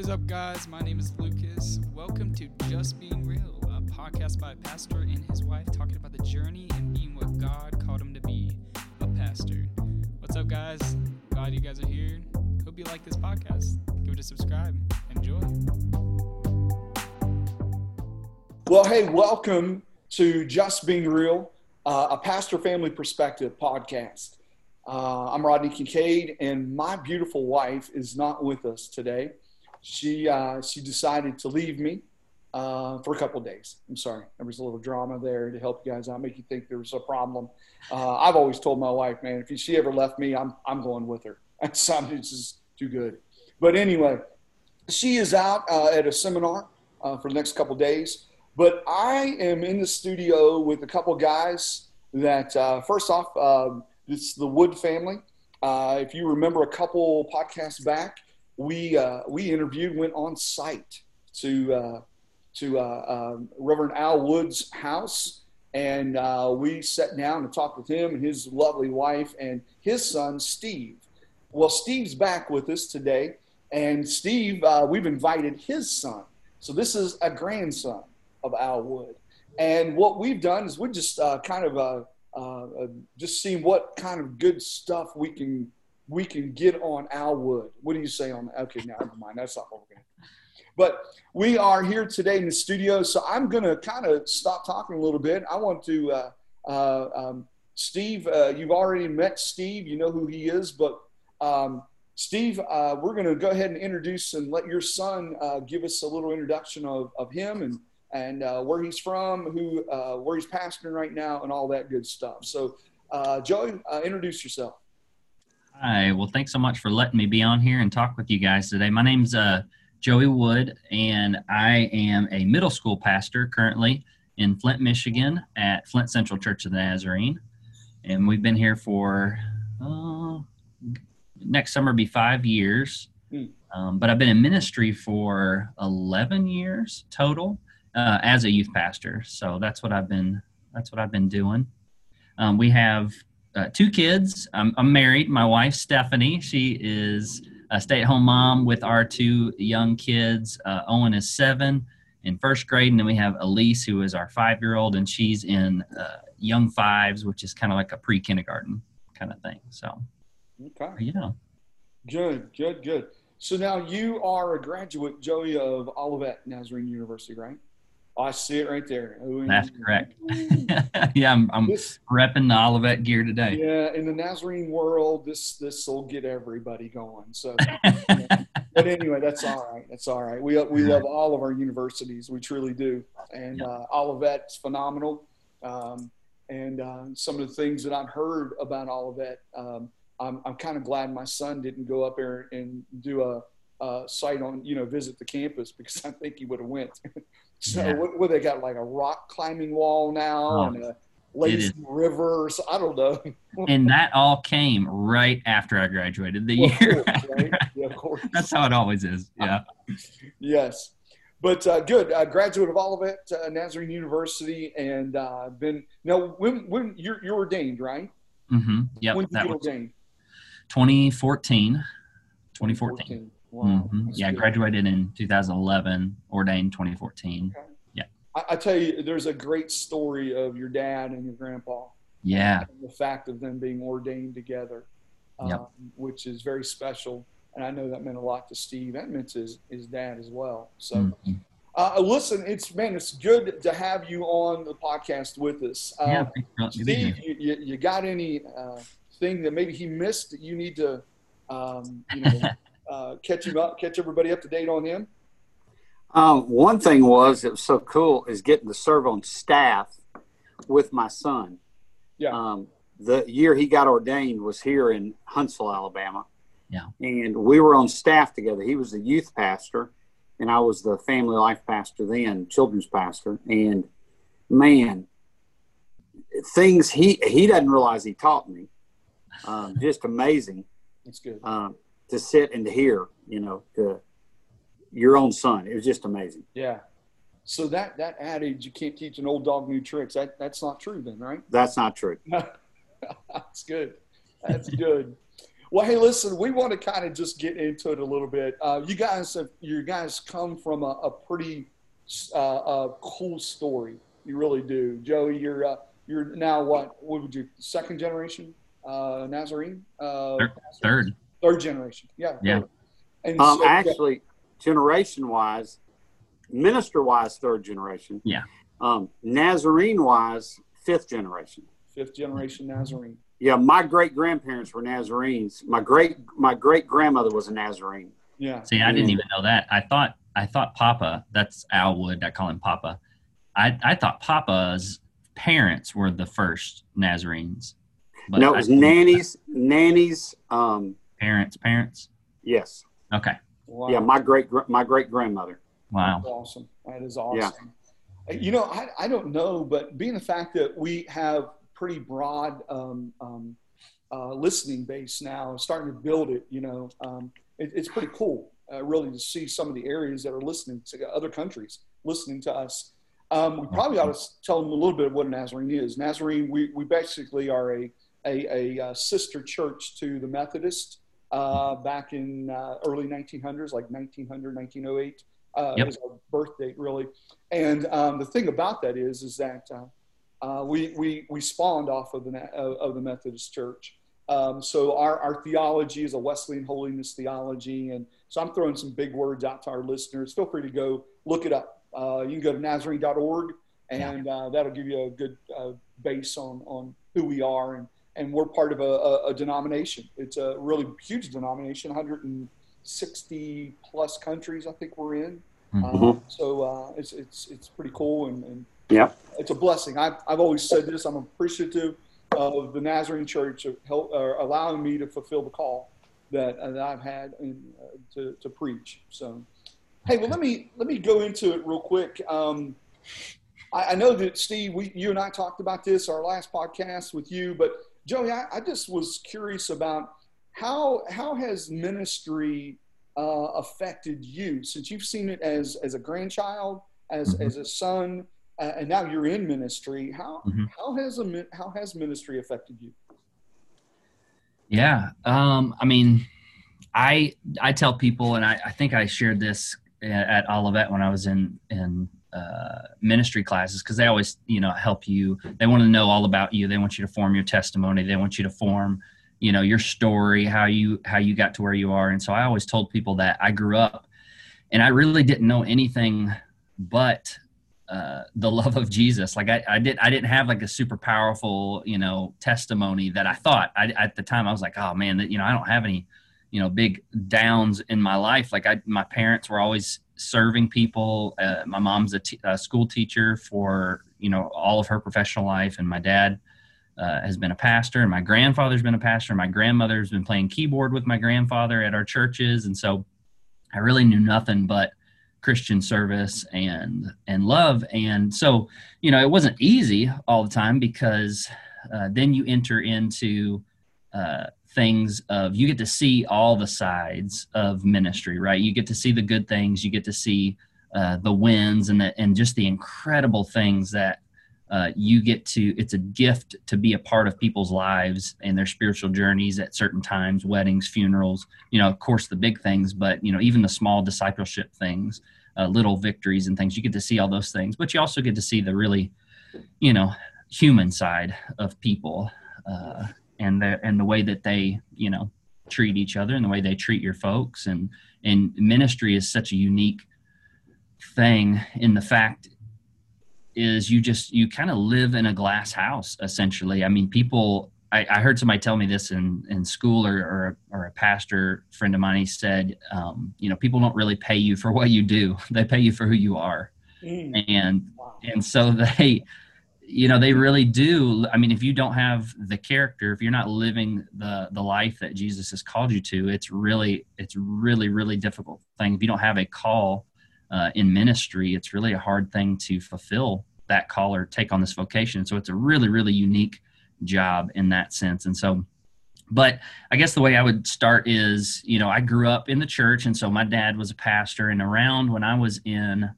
What is up, guys? My name is Lucas. Welcome to Just Being Real, a podcast by a pastor and his wife talking about the journey and being what God called him to be a pastor. What's up, guys? Glad you guys are here. Hope you like this podcast. Give it a subscribe. Enjoy. Well, hey, welcome to Just Being Real, uh, a pastor family perspective podcast. Uh, I'm Rodney Kincaid, and my beautiful wife is not with us today. She uh, she decided to leave me uh, for a couple days. I'm sorry, there was a little drama there to help you guys out, make you think there was a problem. Uh, I've always told my wife, man, if she ever left me, I'm I'm going with her. That's just too good. But anyway, she is out uh, at a seminar uh, for the next couple days. But I am in the studio with a couple guys that, uh, first off, um, it's the Wood family. If you remember a couple podcasts back, we uh, we interviewed, went on site to uh, to uh, um, Reverend Al Wood's house, and uh, we sat down and talked with him and his lovely wife and his son Steve. Well, Steve's back with us today, and Steve, uh, we've invited his son. So this is a grandson of Al Wood, and what we've done is we've just kind of just seen what kind of good stuff we can we can get on Al Wood. What do you say on that? Okay, now never mind. That's not what we're going to. But we are here today in the studio, so I'm going to kind of stop talking a little bit. I want to, uh, uh, um, Steve. Uh, you've already met Steve. You know who he is, but um, Steve, uh, we're going to go ahead and introduce and let your son uh, give us a little introduction of, of him and and uh, where he's from, who, uh, where he's pastoring right now, and all that good stuff. So, uh, Joey, uh, introduce yourself. Hi. Well, thanks so much for letting me be on here and talk with you guys today. My name's uh, Joey Wood, and I am a middle school pastor currently in Flint, Michigan, at Flint Central Church of the Nazarene, and we've been here for uh, next summer be five years. Hmm. Um, but I've been in ministry for 11 years total uh, as a youth pastor. So that's what I've been that's what I've been doing. Um, we have uh, two kids. I'm, I'm, married. My wife Stephanie. She is a stay-at-home mom with our two young kids. Uh, Owen is seven in first grade, and then we have Elise, who is our five-year-old, and she's in uh, young fives, which is kind of like a pre-kindergarten kind of thing. So, okay, yeah, good, good, good. So now you are a graduate, Joey, of Olivet Nazarene University, right? I see it right there. That's correct. yeah, I'm, I'm this, repping the Olivet gear today. Yeah, in the Nazarene world, this this will get everybody going. So, but anyway, that's all right. That's all right. We we love all of our universities. We truly do. And uh, Olivet's phenomenal. Um, and uh, some of the things that I've heard about Olivet, um, I'm I'm kind of glad my son didn't go up there and do a, a site on you know visit the campus because I think he would have went. So yeah. what, what, they got like a rock climbing wall now oh, and a lazy river. So I don't know. and that all came right after I graduated the well, year. Course, right? yeah, of course. That's how it always is. Yeah. yes. But uh, good, uh, graduate of Olivet uh, Nazarene University, and uh, been now when when you're you're ordained, right? Mm-hmm. Yeah. When did you ordained? 2014. 2014. 2014. Wow. Mm-hmm. Yeah, good. graduated in 2011, ordained 2014. Okay. Yeah. I, I, tell you, there's a great story of your dad and your grandpa. Yeah. the fact of them being ordained together, um, yep. which is very special. And I know that meant a lot to Steve. That meant his, his dad as well. So, mm-hmm. uh, listen, it's man, it's good to have you on the podcast with us. Uh, yeah, Steve, you, you, you, got any uh, thing that maybe he missed that you need to, um, you know, uh, catch him up, catch everybody up to date on him? Um, one thing was it was so cool is getting to serve on staff with my son. Yeah. Um, the year he got ordained was here in Huntsville, Alabama. Yeah. And we were on staff together. He was the youth pastor, and I was the family life pastor then, children's pastor. And man, things he he doesn't realize he taught me. Um, just amazing. That's good. Um, to sit and to hear, you know, to your own son. It was just amazing. Yeah. So that that adage, you can't teach an old dog new tricks. That that's not true, then, right? That's not true. that's good. That's good. Well, hey, listen, we want to kind of just get into it a little bit. Uh, you guys have, you guys come from a, a pretty uh, a cool story. You really do, Joey. You're uh, you're now what? What would you second generation uh, Nazarene? Uh, Third, third, third generation. Yeah. Yeah. And Um, so- actually, generation wise, minister wise, third generation. Yeah. Um, Nazarene wise, fifth generation. fifth generation Nazarene. Yeah, my great grandparents were Nazarenes. My great my great grandmother was a Nazarene. Yeah. See, I didn't Mm. even know that. I thought I thought Papa. That's Al Wood. I call him Papa. I I thought Papa's parents were the first Nazarenes. But no, it was didn't- nannies, nannies. Um, parents, parents. yes, Okay. Wow. yeah, my great my great grandmother. Wow. That's awesome. That is awesome. Yeah. You know, I, I don't know, but being the fact that we have pretty broad um, um, uh, listening base now, starting to build it, you know, um, it, it's pretty cool, uh, really, to see some of the areas that are listening to other countries listening to us. Um, we probably ought to tell them a little bit of what a Nazarene is. Nazarene, we, we basically are a, a, a, uh sister church to the Methodist uh, back in uh, early 1900s, like 1900, 1908 uh, Yep. is our birth date, really. And um, the thing about that is, is that uh, uh, we, we, we spawned off of the, of the Methodist Church. Um, so our, our theology is a Wesleyan holiness theology. And so I'm throwing some big words out to our listeners. Feel free to go look it up. Uh, you can go to nazarene.org and uh, that'll give you a good uh, base on, on who we are. And, and we're part of a, a, a denomination. It's a really huge denomination, 160 plus countries I think we're in. Mhm. Uh, so uh, it's, it's, it's pretty cool and, and Yep. it's a blessing. I've, I've always said this. I'm appreciative of the Nazarene Church of help, uh, allowing me to fulfill the call that, uh, that I've had in, uh, to, to preach. So, hey, well, let me let me go into it real quick. Um, I, I know that Steve, we, you and I talked about this our last podcast with you, but Joey, I, I just was curious about how how has ministry uh, affected you since you've seen it as as a grandchild, as Mhm. as a son, uh, and now you're in ministry. How Mhm. how has a how has ministry affected you? Yeah. Um, I mean, I I tell people, and I, I think I shared this at Olivet when I was in in uh, ministry classes because they always you know help you. They want to know all about you. They want you to form your testimony. They want you to form you know your story, how you how you got to where you are. And so I always told people that I grew up, and I really didn't know anything but uh, the love of Jesus. Like I, I did, I didn't have like a super powerful, you know, testimony that I thought I, at the time I was like, oh man, you know, I don't have any, you know, big downs in my life. Like I, my parents were always serving people. Uh, my mom's a, t- a school teacher for, you know, all of her professional life. And my dad uh, has been a pastor and my grandfather's been a pastor. My grandmother's been playing keyboard with my grandfather at our churches. And so I really knew nothing but Christian service and and love. And so, you know, it wasn't easy all the time because uh, then you enter into uh, things of you get to see all the sides of ministry, right? You get to see the good things, you get to see uh, the wins, and the, and just the incredible things that uh, you get to. It's a gift to be a part of people's lives and their spiritual journeys at certain times, weddings, funerals. You know, of course, the big things, but you know, even the small discipleship things uh, little victories and things. You get to see all those things, but you also get to see the really, you know, human side of people uh, and the and the way that they, you know, treat each other and the way they treat your folks. And and ministry is such a unique thing in the fact is you just you kind of live in a glass house essentially. I mean, people. I, I heard somebody tell me this in, in school or, or, or a pastor friend of mine. He said, um, you know, people don't really pay you for what you do. They pay you for who you are. Mm, And, wow. and so they, you know, they really do. I mean, if you don't have the character, if you're not living the, the life that Jesus has called you to, it's really, it's really, really difficult thing. If you don't have a call uh, in ministry, it's really a hard thing to fulfill that call or take on this vocation. So it's a really, really unique job in that sense. And so, but I guess the way I would start is, you know, I grew up in the church, and so my dad was a pastor. And around when I was in,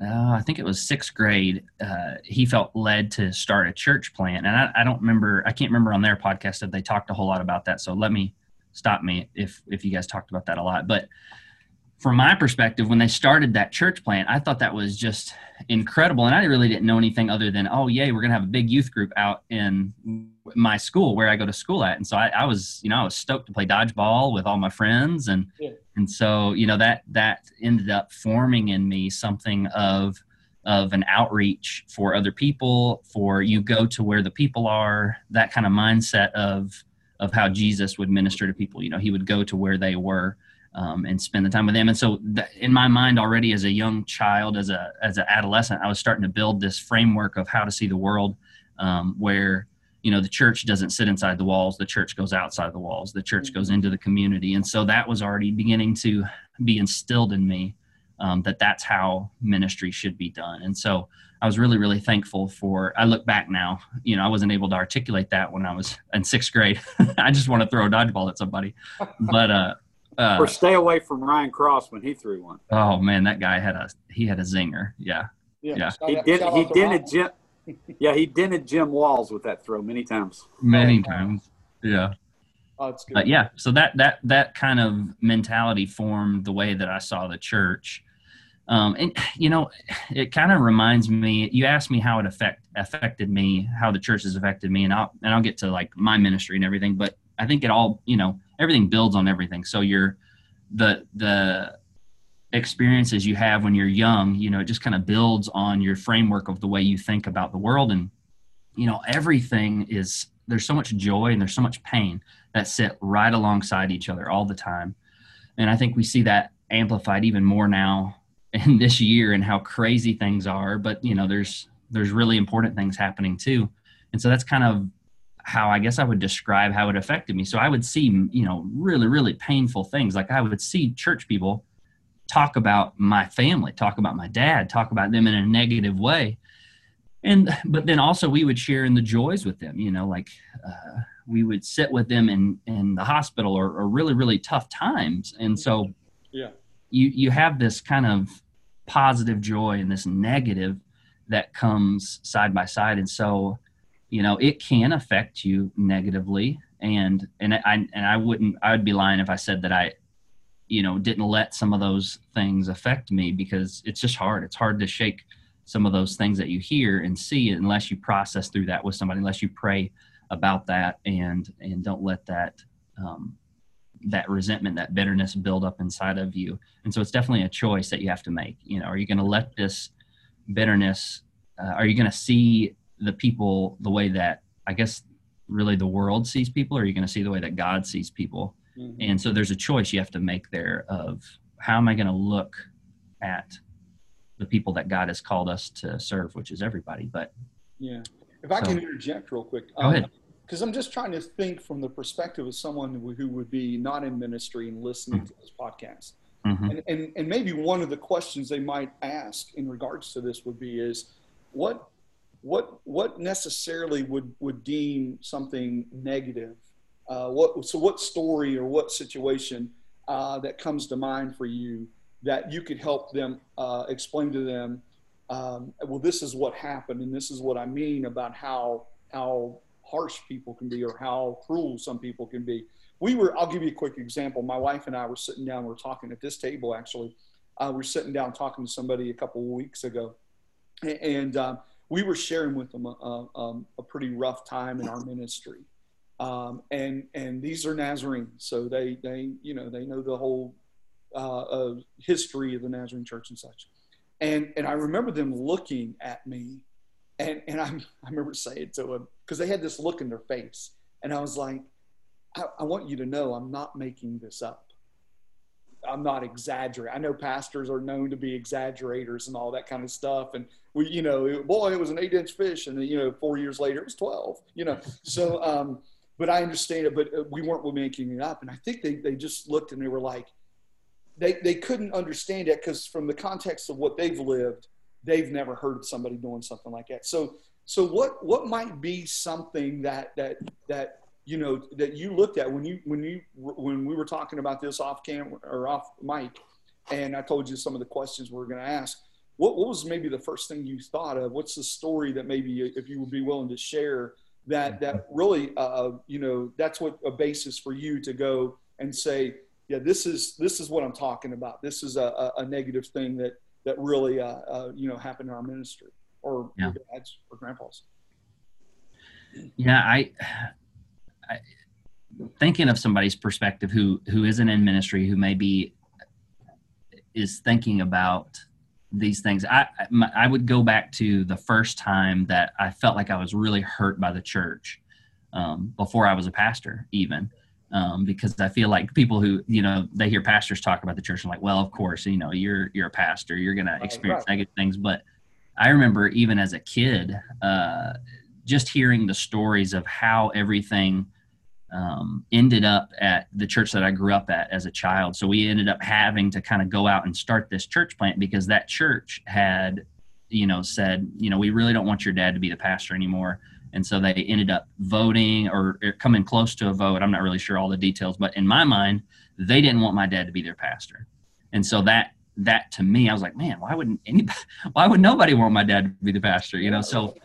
uh, I think it was sixth grade, uh, he felt led to start a church plant. And I, I don't remember, I can't remember on their podcast if they talked a whole lot about that. So let me stop me if if you guys talked about that a lot. But from my perspective, when they started that church plant, I thought that was just incredible. And I really didn't know anything other than, oh, yay, we're going to have a big youth group out in my school where I go to school at. And so I, I was, you know, I was stoked to play dodgeball with all my friends. And, yeah. and so, you know, that, that ended up forming in me something of, of an outreach for other people, for you go to where the people are, that kind of mindset of, of how Jesus would minister to people. You know, he would go to where they were um, and spend the time with them. And so, th- in my mind, already as a young child, as a as an adolescent, I was starting to build this framework of how to see the world, um, where you know the church doesn't sit inside the walls, the church goes outside the walls, the church goes into the community, and so that was already beginning to be instilled in me um, that that's how ministry should be done. And so. I was really, really thankful for. I look back now, you know, I wasn't able to articulate that when I was in sixth grade. I just want to throw a dodgeball at somebody, but uh, uh, or stay away from Ryan Cross when he threw one. Oh man, that guy had a he had a zinger. Yeah, yeah. yeah. He did. He dented Jim. Yeah, he dented Jim Walls with that throw many times. Many times. Yeah. Oh, good. But yeah, so that that that kind of mentality formed the way that I saw the church. Um, and you know, it kind of reminds me. You asked me how it affect affected me, how the church has affected me, and I'll and I'll get to like my ministry and everything. But I think it all, you know, everything builds on everything. So you're the the experiences you have when you're young, you know, it just kind of builds on your framework of the way you think about the world. And, you know, everything is there's so much joy and there's so much pain that sit right alongside each other all the time. And I think we see that amplified even more now in this year and how crazy things are. But, you know, there's there's really important things happening too. And so that's kind of how I guess I would describe how it affected me. So I would see, you know, really, really painful things. Like I would see church people talk about my family, talk about my dad, talk about them in a negative way. And, but then also we would share in the joys with them, you know, like uh, we would sit with them in, in the hospital or, or really, really tough times. And so, yeah, you, you have this kind of positive joy and this negative that comes side by side. And so, you know it can affect you negatively and and i and i wouldn't i would be lying if i said that i you know didn't let some of those things affect me because it's just hard. It's hard to shake some of those things that you hear and see unless you process through that with somebody unless you pray about that and and don't let that um, that resentment that bitterness build up inside of you. And so it's definitely a choice that you have to make. You know are you going to let this bitterness uh, are you going to see the people the way that I guess really the world sees people, or are you going to see the way that God sees people? Mm-hmm. And so there's a choice you have to make there of how am I going to look at the people that God has called us to serve, which is everybody. But yeah, if I so, can interject real quick, go um, ahead. Because I'm just trying to think from the perspective of someone who would be not in ministry and listening mm-hmm. to this podcast. Mm-hmm. And, and, and maybe one of the questions they might ask in regards to this would be is what what what necessarily would would deem something negative? Uh, what so what story or what situation uh, that comes to mind for you that you could help them uh, explain to them? Um, well, this is what happened, and this is what I mean about how how harsh people can be or how cruel some people can be. We were. I'll give you a quick example. My wife and I were sitting down. We are talking at this table actually. Uh, we are sitting down talking to somebody a couple of weeks ago, and um, we were sharing with them a, a, um, a pretty rough time in our ministry. Um, and and these are Nazarenes, so they they you know they know the whole uh, history of the Nazarene Church and such. And and I remember them looking at me, and and I I remember saying to them because they had this look in their face, and I was like, I, I want you to know I'm not making this up. I'm not exaggerating. I know pastors are known to be exaggerators and all that kind of stuff. And we, you know, boy, it was an eight inch fish. And, you know, four years later, it was 12, you know. So, um, but I understand it, but uh, we weren't making it up. And I think they, they just looked and they were like, they, they couldn't understand it because from the context of what they've lived, they've never heard somebody doing something like that. So, so what, what might be something that, that, that you know that you looked at when you when you when we were talking about this off camera or off mic and i told you some of the questions we are going to ask what, what was maybe the first thing you thought of what's the story that maybe if you would be willing to share that that really uh, you know that's what a basis for you to go and say, yeah, this is this is what I'm talking about. This is a, a, negative thing that that really uh, uh, you know happened in our ministry or yeah. dad's or grandpa's. Yeah, I, I thinking of somebody's perspective who who isn't in ministry who maybe is thinking about these things I, I would go back to the first time that i felt like i was really hurt by the church um, before i was a pastor even um, because i feel like people who you know they hear pastors talk about the church and like well of course you know you're you're a pastor you're going to experience right. negative things but i remember even as a kid uh, just hearing the stories of how everything um, ended up at the church that I grew up at as a child. So we ended up having to kind of go out and start this church plant because that church had, you know, said, you know, we really don't want your dad to be the pastor anymore. And so they ended up voting or coming close to a vote. I'm not really sure all the details, but in my mind, they didn't want my dad to be their pastor. And so that that to me, I was like, man, why wouldn't anybody? Why would nobody want my dad to be the pastor? You know, so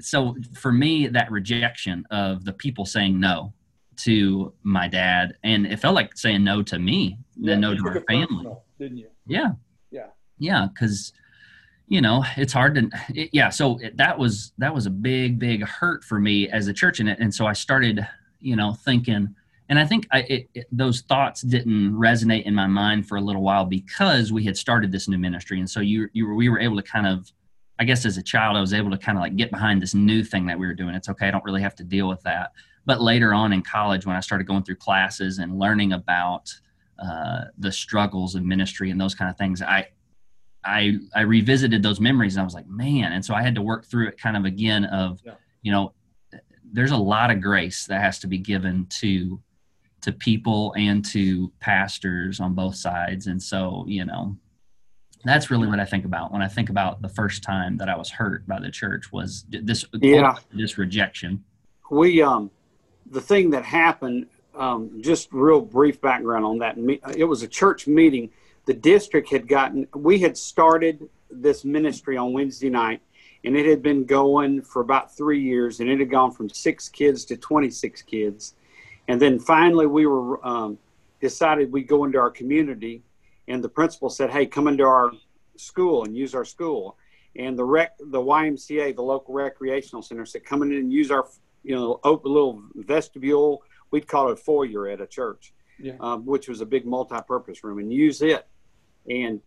so for me that rejection of the people saying no to my dad and it felt like saying no to me yeah, then no to my family. didn't you? Yeah. Yeah. Yeah because you know it's hard to it, yeah so it, that was that was a big big hurt for me as a church and, and so i started you know thinking and i think I, it, it, those thoughts didn't resonate in my mind for a little while because we had started this new ministry and so you you were, we were able to kind of I guess as a child, I was able to kind of like get behind this new thing that we were doing. It's okay. I don't really have to deal with that. But later on in college, when I started going through classes and learning about uh, the struggles of ministry and those kind of things, I, I, I revisited those memories and I was like, man. And so I had to work through it kind of again of, yeah. you know, there's a lot of grace that has to be given to, to people and to pastors on both sides. And so, you know, that's really what I think about when I think about the first time that I was hurt by the church was this yeah. this rejection. We um the thing that happened um, just real brief background on that it was a church meeting the district had gotten we had started this ministry on Wednesday night and it had been going for about 3 years and it had gone from 6 kids to 26 kids and then finally we were um, decided we'd go into our community and the principal said, "Hey, come into our school and use our school." And the rec, the YMCA, the local recreational center, said, "Come in and use our, you know, open little vestibule. We'd call it a foyer at a church, yeah. um, which was a big multi-purpose room, and use it." And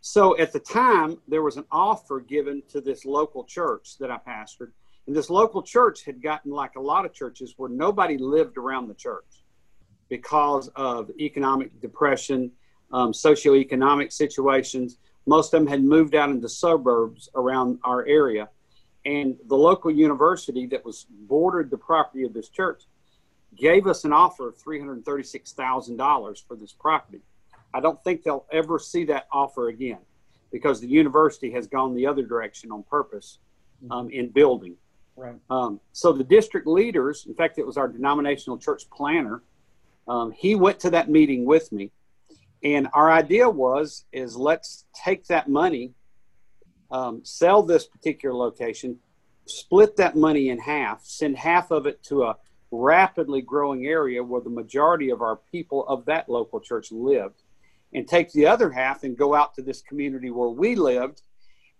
so at the time, there was an offer given to this local church that I pastored, and this local church had gotten like a lot of churches where nobody lived around the church because of economic depression um, socioeconomic situations. Most of them had moved out into suburbs around our area. And the local university that was bordered the property of this church gave us an offer of $336,000 for this property. I don't think they'll ever see that offer again because the university has gone the other direction on purpose um, in building. Right. Um, so the district leaders, in fact, it was our denominational church planner, um, he went to that meeting with me and our idea was is let's take that money, um, sell this particular location, split that money in half, send half of it to a rapidly growing area where the majority of our people of that local church lived, and take the other half and go out to this community where we lived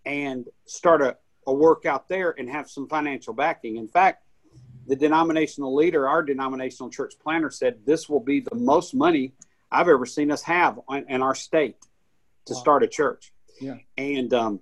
and start a, a work out there and have some financial backing. In fact, the denominational leader, our denominational church planner, said this will be the most money I've ever seen us have in our state to wow. start a church. Yeah. And um,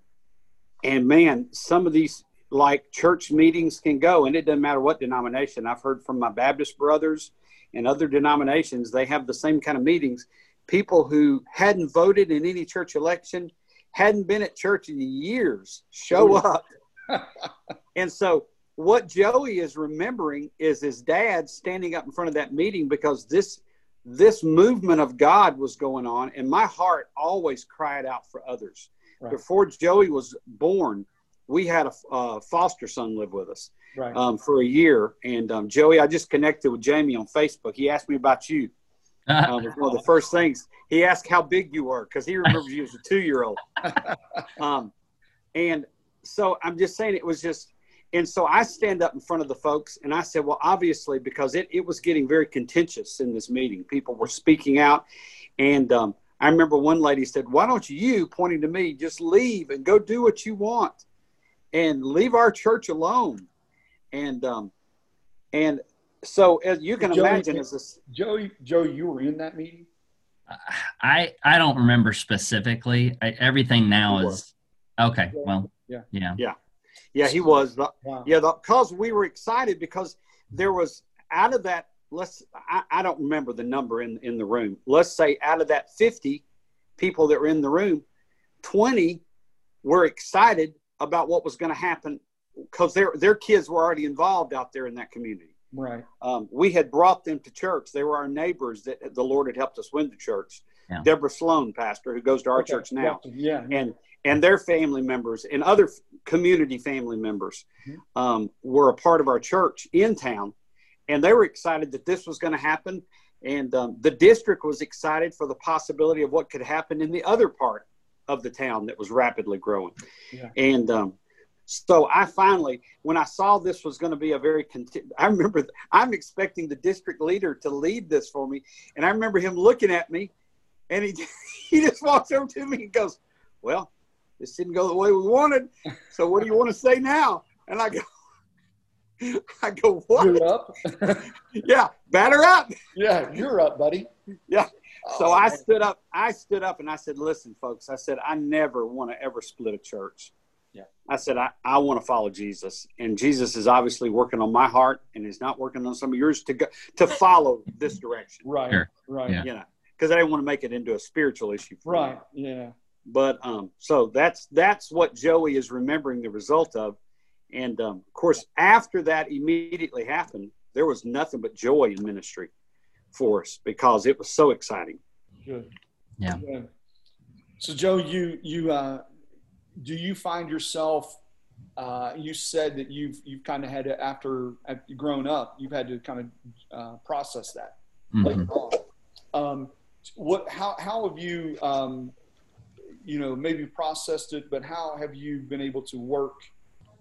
and man, some of these like church meetings can go, and it doesn't matter what denomination. I've heard from my Baptist brothers and other denominations, they have the same kind of meetings. People who hadn't voted in any church election, hadn't been at church in years, show up. and so what Joey is remembering is his dad standing up in front of that meeting because this this movement of God was going on, and my heart always cried out for others. Right. Before Joey was born, we had a foster son live with us right. um, for a year. And um, Joey, I just connected with Jamie on Facebook. He asked me about you. um, one of the first things he asked how big you were because he remembers you as a two year old. Um, and so I'm just saying it was just, and so I stand up in front of the folks and I said, well, obviously, because it, it was getting very contentious in this meeting. People were speaking out. And um, I remember one lady said, why don't you, pointing to me, just leave and go do what you want and leave our church alone. And, um, and so as you can Joey, imagine, as this, Joey, Joe, you were in that meeting. I I don't remember specifically. I, everything now is okay. Well, Yeah. yeah, yeah, he was. The, Wow. Yeah, because we were excited because there was out of that. Let's I, I don't remember the number in in the room. Let's say out of that fifty people that were in the room, twenty were excited about what was going to happen because their their kids were already involved out there in that community. Right. Um, we had brought them to church. They were our neighbors that the Lord had helped us win to church. Yeah. Deborah Sloan, pastor, who goes to our Okay. church now Yeah. and and their family members and other community family members Mhm. um, were a part of our church in town, and they were excited that this was going to happen. And um, the district was excited for the possibility of what could happen in the other part of the town that was rapidly growing. Yeah. And um, so I finally, when I saw this was going to be a very, conti- I remember I'm expecting the district leader to lead this for me, and I remember him looking at me, and he he just walks over to me and goes, "Well, this didn't go the way we wanted. So what do you want to say now?" And I go, I go, "What? You're up. Yeah, batter up." yeah, you're up, buddy. Yeah. So Oh, I man. stood up. I stood up and I said, "Listen, folks. I said I never want to ever split a church. Yeah. I said I, I want to follow Jesus, and Jesus is obviously working on my heart, and He's not working on some of yours to go to follow this direction. Right. Sure. Right. Yeah. You know, because I didn't want to make it into a spiritual issue. For me. Right. Yeah. But um, so that's that's what Joey is remembering the result of, and um, of course after that immediately happened, there was nothing but joy in ministry for us because it was so exciting. Good. Yeah. Good. So, Joe, you you uh, do you find yourself? Uh, you said that you've you've kind of had to after after you've grown up, you've had to kind of uh, process that. Mhm. later. Um, what? How how have you? Um, you know, maybe processed it, but how have you been able to work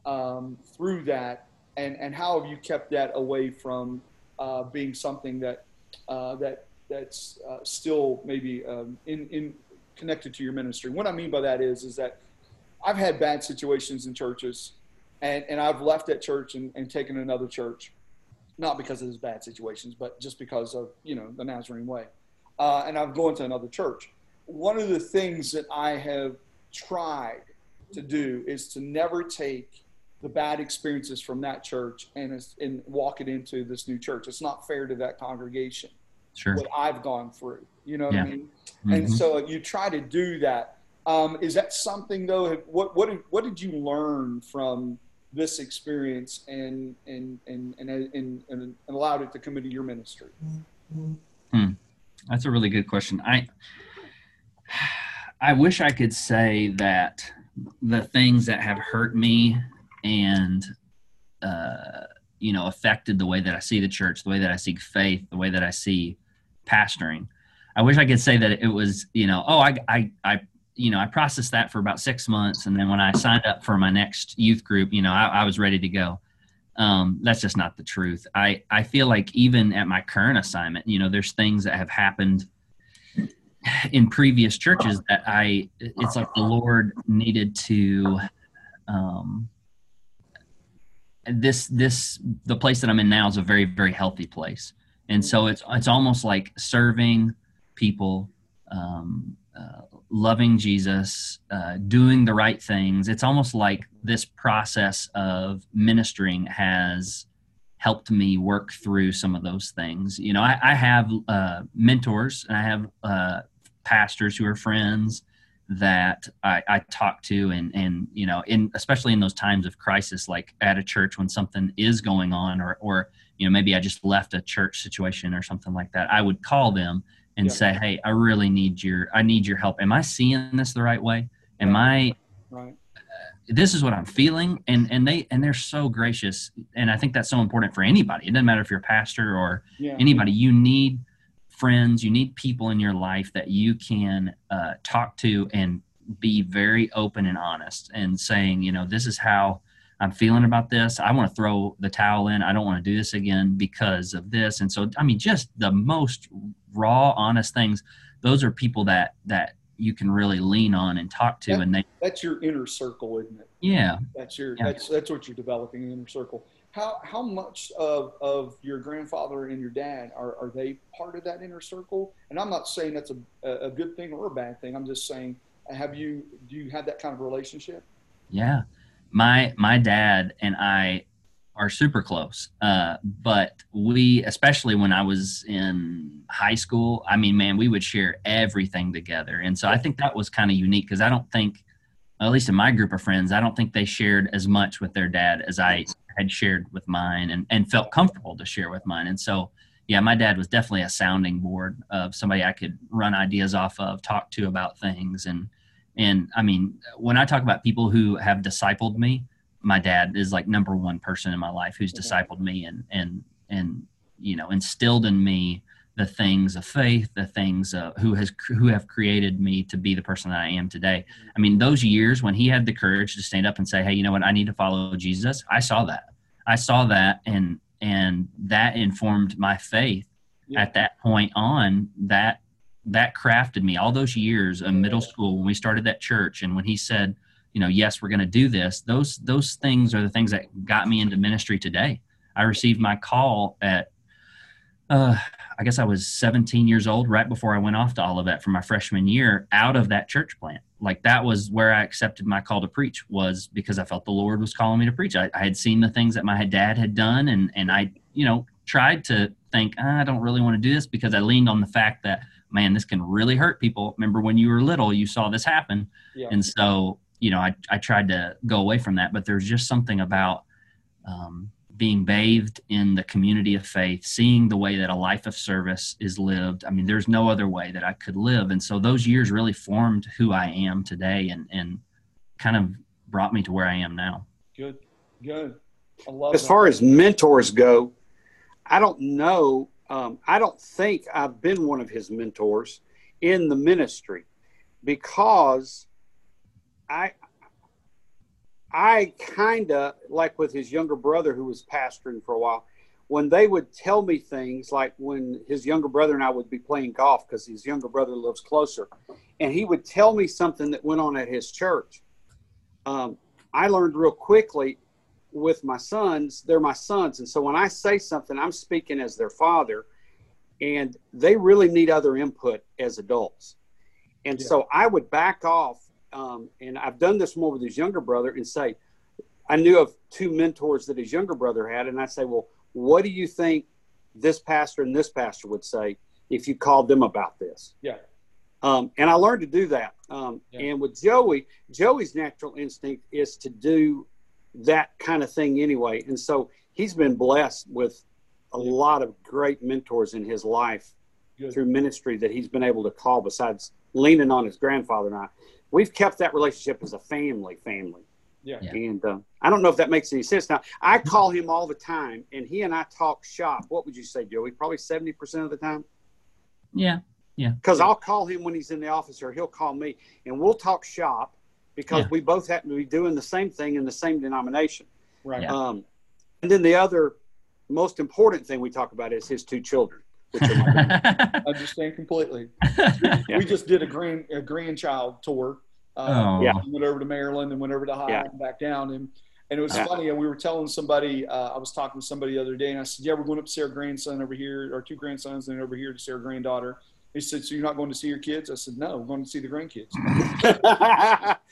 um, through that, and and how have you kept that away from uh, being something that uh, that that's uh, still maybe um, in in connected to your ministry? What I mean by that is is that I've had bad situations in churches, and and I've left that church and, and taken another church, not because of those bad situations, but just because of you know the Nazarene way, uh, and I've gone to another church. One of the things that I have tried to do is to never take the bad experiences from that church and and walk it into this new church. It's not fair to that congregation Sure. what I've gone through. You know what Yeah. I mean? And Mhm. so you try to do that. Um, is that something though? What what did, what did you learn from this experience and and and and, and, and allowed it to come into your ministry? Hmm. That's a really good question. I I wish I could say that the things that have hurt me and uh, you know affected the way that I see the church, the way that I see faith, the way that I see pastoring. I wish I could say that it was you know oh I I I you know I processed that for about six months and then when I signed up for my next youth group you know I, I was ready to go. Um, that's just not the truth. I I feel like even at my current assignment, you know, there's things that have happened in previous churches that I it's like the Lord needed to um this this the place that I'm in now is a very very healthy place. And so it's it's almost like serving people um uh, loving Jesus, uh, doing the right things. It's almost like this process of ministering has helped me work through some of those things. You know, I, I have uh, mentors and I have uh, pastors who are friends that I, I talk to and and you know in especially in those times of crisis like at a church when something is going on or or you know maybe I just left a church situation or something like that I would call them and Yeah. say hey I really need your I need your help. Am I seeing this the right way? Am I Right. Uh, this is what I'm feeling. And and they and they're so gracious. And I think that's so important for anybody. It doesn't matter if you're a pastor or Yeah. anybody. You need friends you need people in your life that you can uh, talk to and be very open and honest and saying you know this is how I'm feeling about this. I want to throw the towel in. I don't want to do this again because of this. And so, I mean, just the most raw, honest things. Those are people that that you can really lean on and talk to, That- and they, That's your inner circle, isn't it? yeah, That's your Yeah. that's that's what you're developing inner circle. How how much of of your grandfather and your dad are are they part of that inner circle? And I'm not saying that's a a good thing or a bad thing. I'm just saying, have you do you have that kind of relationship? Yeah, my my dad and I are super close. Uh, but we, especially when I was in high school, I mean, man, we would share everything together, and so I think that was kind of unique because I don't think, at least in my group of friends, I don't think they shared as much with their dad as I had shared with mine, and and felt comfortable to share with mine, and so. Yeah, my dad was definitely a sounding board of somebody I could run ideas off of, talk to about things, and and I mean, when I talk about people who have discipled me, my dad is like number one person in my life who's Okay. discipled me and and and you know instilled in me the things of faith, the things uh, who has who have created me to be the person that I am today. I mean, those years when he had the courage to stand up and say, "Hey, you know what? I need to follow Jesus." I saw that. I saw that, and and that informed my faith. Yeah. At that point on, that that crafted me all those years of middle school when we started that church and when he said you know yes we're going to do this those those things are the things that got me into ministry today i received my call at uh, i guess i was 17 years old right before i went off to olivet for my freshman year out of that church plant. Like that was where i accepted my call to preach was because i felt the lord was calling me to preach. I, I had seen the things that my dad had done and and i you know tried to think "Ah, i don't really want to do this because i leaned on the fact that man this can really hurt people. Remember when you were little you saw this happen. Yeah. and so you know I, I tried to go away from that but there's just something about um, being bathed in the community of faith seeing the way that a life of service is lived i mean there's no other way that i could live and so those years really formed who i am today and and kind of brought me to where i am now Good, good. I love as that. far as mentors go, I don't know. Um, I don't think I've been one of his mentors in the ministry because I I kind of like with his younger brother who was pastoring for a while. When they would tell me things like when his younger brother and I would be playing golf because his younger brother lives closer, and he would tell me something that went on at his church. Um, I learned real quickly with my sons, they're my sons. And so when I say something, I'm speaking as their father, and they really need other input as adults. And Yeah. so I would back off. Um, and I've done this more with his younger brother and say, I knew of two mentors that his younger brother had. And I'd say, Well, what do you think this pastor and this pastor would say if you called them about this? Yeah. Um, and I learned to do that. Um, Yeah. And with Joey, Joey's natural instinct is to do that kind of thing anyway. And so he's been blessed with a Yeah. lot of great mentors in his life Good. through ministry that he's been able to call besides leaning on his grandfather and I. We've kept that relationship as a family, family. Yeah. Yeah. And uh, I don't know if that makes any sense. Now, I call him all the time, and he and I talk shop. What would you say, Joey? Probably 70% of the time? yeah Yeah. Because I'll call him when he's in the office, or he'll call me, and we'll talk shop because Yeah. we both happen to be doing the same thing in the same denomination. Right. Yeah. Um, and then the other most important thing we talk about is his two children, which are my Understand completely. Yeah. We just did a grand a grandchild tour. Uh, Oh. Yeah. Went over to Maryland and went over to Ohio Yeah. and back down. And and it was Yeah. funny. And we were telling somebody. Uh, I was talking to somebody the other day, and I said, "Yeah, we're going up to see our grandson over here, our two grandsons, and over here to see our granddaughter." He said, "So you're not going to see your kids?" I said, "No, we're going to see the grandkids."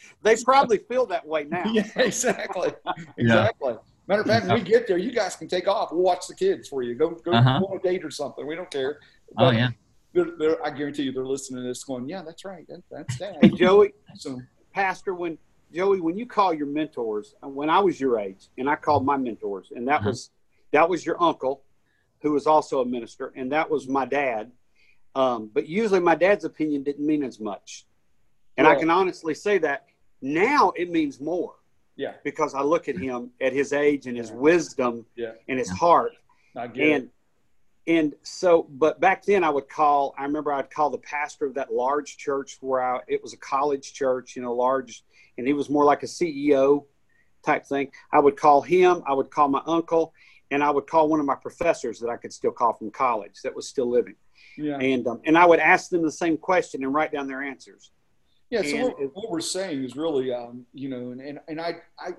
they probably feel that way now. yeah, exactly, exactly. Matter of fact, when we get there, you guys can take off. We'll watch the kids for you. Go go, Uh-huh. go on a date or something. We don't care. oh yeah They're, they're, I guarantee you, they're listening to this, going, "Yeah, that's right. That, that's Hey, that." Joey, So Pastor, when Joey, when you call your mentors, when I was your age, and I called my mentors, and that Uh-huh. was that was your uncle, who was also a minister, and that was my dad. Um, but usually, my dad's opinion didn't mean as much, and I can honestly say that now it means more yeah, because I look at him at his age and his Yeah. wisdom yeah, and his heart, I get it. and and so but back then i would call i remember i'd call the pastor of that large church where I, it was a college church you know large and he was more like a ceo type thing. I would call him, I would call my uncle, and I would call one of my professors that I could still call from college that was still living. Yeah. And um, and I would ask them the same question and write down their answers. Yeah. So what, it- what we're saying is really, um, you know, and, and, and I, I,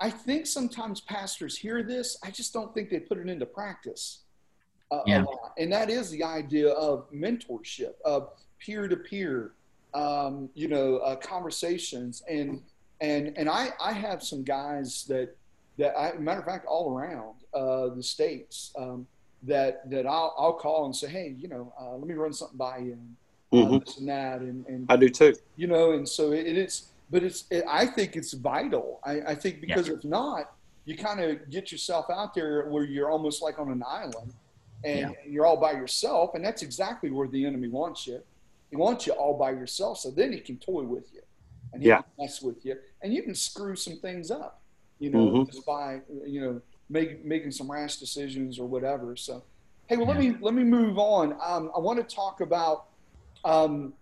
I think sometimes pastors hear this. I just don't think they put it into practice. Uh, Yeah. a lot. And that is the idea of mentorship, of peer to peer, um, you know, uh, conversations. And, and, and I, I have some guys that, that I, matter of fact, all around uh, the States um, that, that I'll, I'll call and say, Hey, you know, uh, let me run something by you and uh, Mhm. this and that. And, and, I do too. you know and so it, it is but it's it, i think it's vital i, I think because if not you kind of get yourself out there where you're almost like on an island and you're all by yourself and that's exactly where the enemy wants you he wants you all by yourself so then he can toy with you and he Yeah. can mess with you and you can screw some things up you know Mhm. just by you know make, making some rash decisions or whatever so hey well let me let me move on um, i want to talk about um,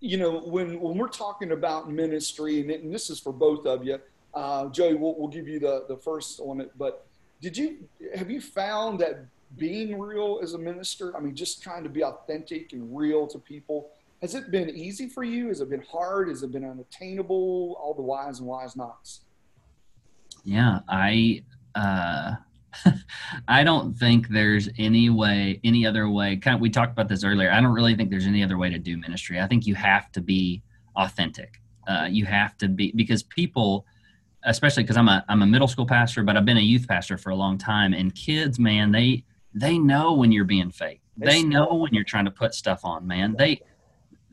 you know, when when we're talking about ministry, and, and this is for both of you, uh, Joey, we'll, we'll give you the the first on it. But did you have you found that being real as a minister? I mean, just trying to be authentic and real to people. Has it been easy for you? Has it been hard? Has it been unattainable? All the whys and whys nots. Yeah, I uh I don't think there's any way any other way. Kind of we talked about this earlier. I don't really think there's any other way to do ministry. I think you have to be authentic. Uh you have to be because people especially because I'm a I'm a middle school pastor, but I've been a youth pastor for a long time and kids, man, they they know when you're being fake. They They know when you're trying to put stuff on, man. They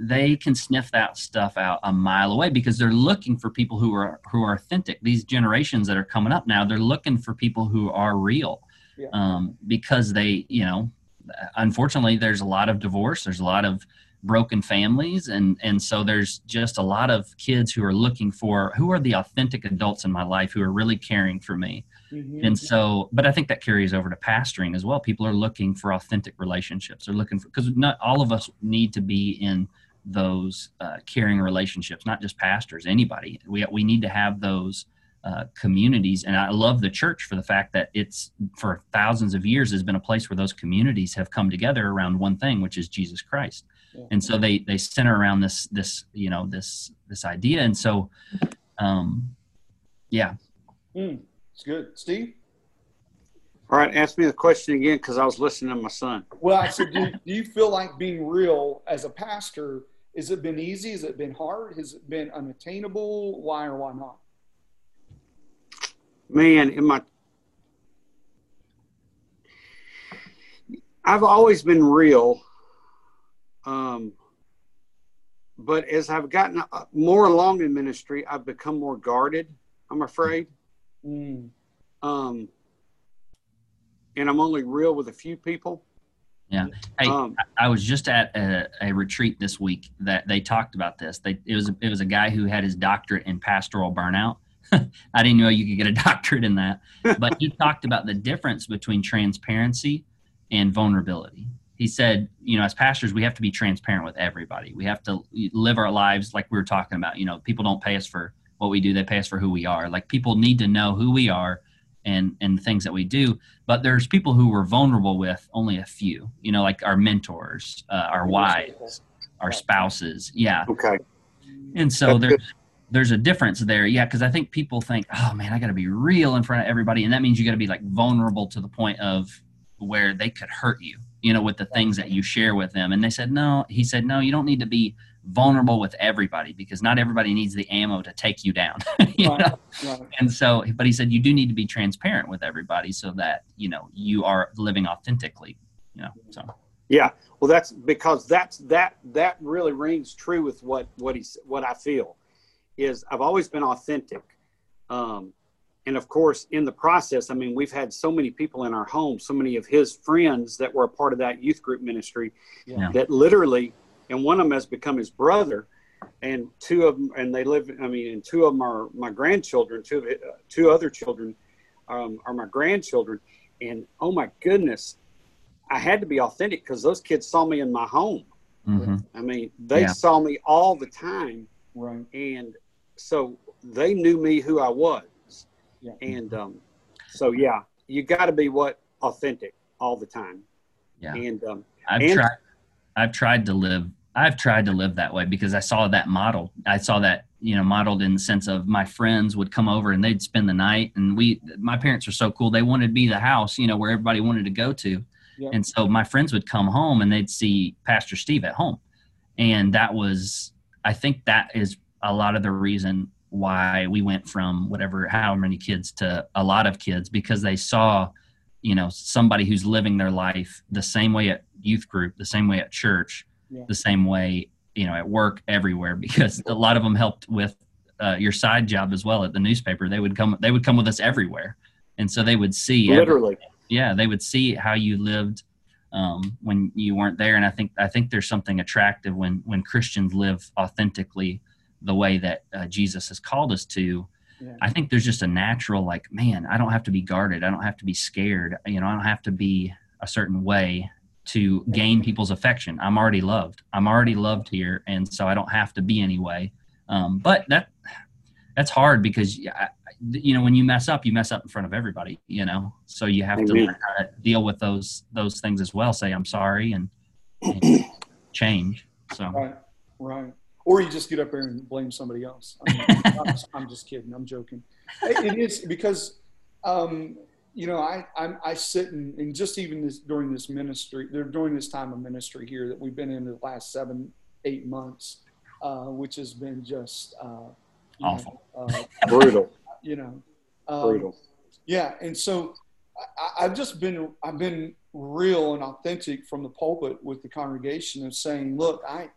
they can sniff that stuff out a mile away because they're looking for people who are who are authentic. These generations that are coming up now, they're looking for people who are real, Yeah. um, because they, you know, unfortunately, there's a lot of divorce. There's a lot of broken families, and and so there's just a lot of kids who are looking for who are the authentic adults in my life who are really caring for me. Mhm. And so, but I think that carries over to pastoring as well. People are looking for authentic relationships. They're looking for because not all of us need to be in those uh, caring relationships. Not just pastors, anybody. We we need to have those uh, communities. And I love the church for the fact that it's for thousands of years has been a place where those communities have come together around one thing, which is Jesus Christ. Yeah. And so they they center around this this you know this this idea. And so, um, yeah, Mm, it's good, Steve. All right, ask me the question again because I was listening to my son. Well, I said, do, do you feel like being real as a pastor? Has it been easy? Has it been hard? Has it been unattainable? Why or why not? Man, in my I've always been real. Um, but as I've gotten more along in ministry, I've become more guarded, I'm afraid. Mm, Um, and I'm only real with a few people. Yeah. Hey, Um, I was just at a, a retreat this week that they talked about this. They it was it was a guy who had his doctorate in pastoral burnout. I didn't know you could get a doctorate in that, but he talked about the difference between transparency and vulnerability. He said, you know, as pastors, we have to be transparent with everybody. We have to live our lives like we were talking about. You know, people don't pay us for what we do; they pay us for who we are. Like people need to know who we are and and things that we do but there's people who we're vulnerable with only a few you know like our mentors uh, our wives our spouses yeah. Okay. and so That's there's there's a difference there yeah because i think people think oh man i got to be real in front of everybody and that means you got to be like vulnerable to the point of where they could hurt you you know with the things that you share with them and they said no he said no you don't need to be vulnerable with everybody because not everybody needs the ammo to take you down you Right. know Right. and so but he said you do need to be transparent with everybody so that you know you are living authentically you know so Yeah. Well, that's because that's that that really rings true with what what he's what I feel is I've always been authentic, um, and of course in the process, I mean we've had so many people in our home, so many of his friends that were a part of that youth group ministry, Yeah. that literally, and one of them has become his brother, and two of them, and they live. I mean, and two of them are my grandchildren. Two of it, uh, two other children um, are my grandchildren, and oh my goodness, I had to be authentic because those kids saw me in my home. mhm. I mean, they Yeah. saw me all the time, Right. and so they knew me who I was. Yeah. And um, so, yeah, you got to be what authentic all the time. Yeah. And um, I've And- tried. I've tried to live. I've tried to live that way because I saw that model. I saw that you know modeled in the sense of my friends would come over and they'd spend the night, and we. My parents are so cool. They wanted to be the house, you know, where everybody wanted to go to, and so my friends would come home and they'd see Pastor Steve at home, and that was. I think that is a lot of the reason why we went from whatever how many kids to a lot of kids because they saw you know somebody who's living their life the same way at youth group the same way at church Yeah. the same way you know at work everywhere because a lot of them helped with uh, your side job as well at the newspaper. They would come they would come with us everywhere. And so they would see every- literally, yeah they would see how you lived um, when you weren't there. And i think i think there's something attractive when when christians live authentically the way that uh, jesus has called us to. Yeah. i think there's just a natural like man i don't have to be guarded. I don't have to be scared. You know i don't have to be a certain way to gain people's affection i'm already loved i'm already loved here and so i don't have to be anyway um, but that that's hard because I- you know when you mess up you mess up in front of everybody you know so you have to learn how to deal with those those things as well say i'm sorry and, and change so Right, right. Or you just get up there and blame somebody else. I mean, I'm, just, I'm just kidding. I'm joking. It it is because, um, you know, I I'm, I sit and, and just even this during this ministry, during this time of ministry here that we've been in the last seven, eight months, uh, which has been just uh, you know, Awful. uh, brutal, you know, um, brutal. yeah, and so I, I've just been I've been real and authentic from the pulpit with the congregation of saying, look, I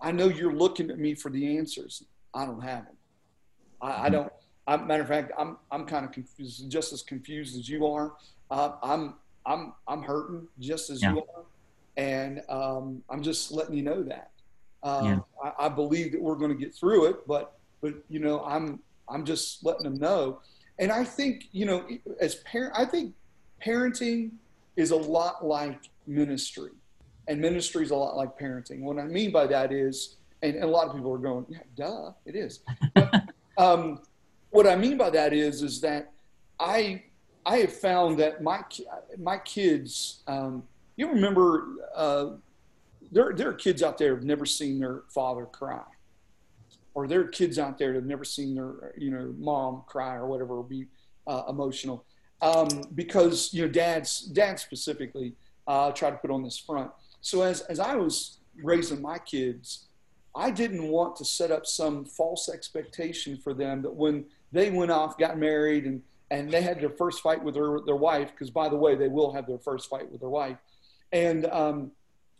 I know you're looking at me for the answers. I don't have them. I, I don't. I, matter of fact, I'm I'm kind of confused, just as confused as you are. Uh, I'm I'm I'm hurting just as you are, and um, I'm just letting you know that. Um, Yeah. I, I believe that we're going to get through it, but but you know I'm I'm just letting them know. And I think you know as parent, I think parenting is a lot like ministry, and ministry is a lot like parenting. What I mean by that is, and, and a lot of people are going, yeah, duh, it is. But, um, what I mean by that is, is that I I have found that my my kids. Um, you remember uh, there there are kids out there who've never seen their father cry, or there are kids out there that have never seen their you know mom cry or whatever be uh, emotional um, because you know dads dads specifically uh, try to put on this front. So as as I was raising my kids, I didn't want to set up some false expectation for them that when they went off, got married, and and they had their first fight with their their wife, because by the way, they will have their first fight with their wife, and um,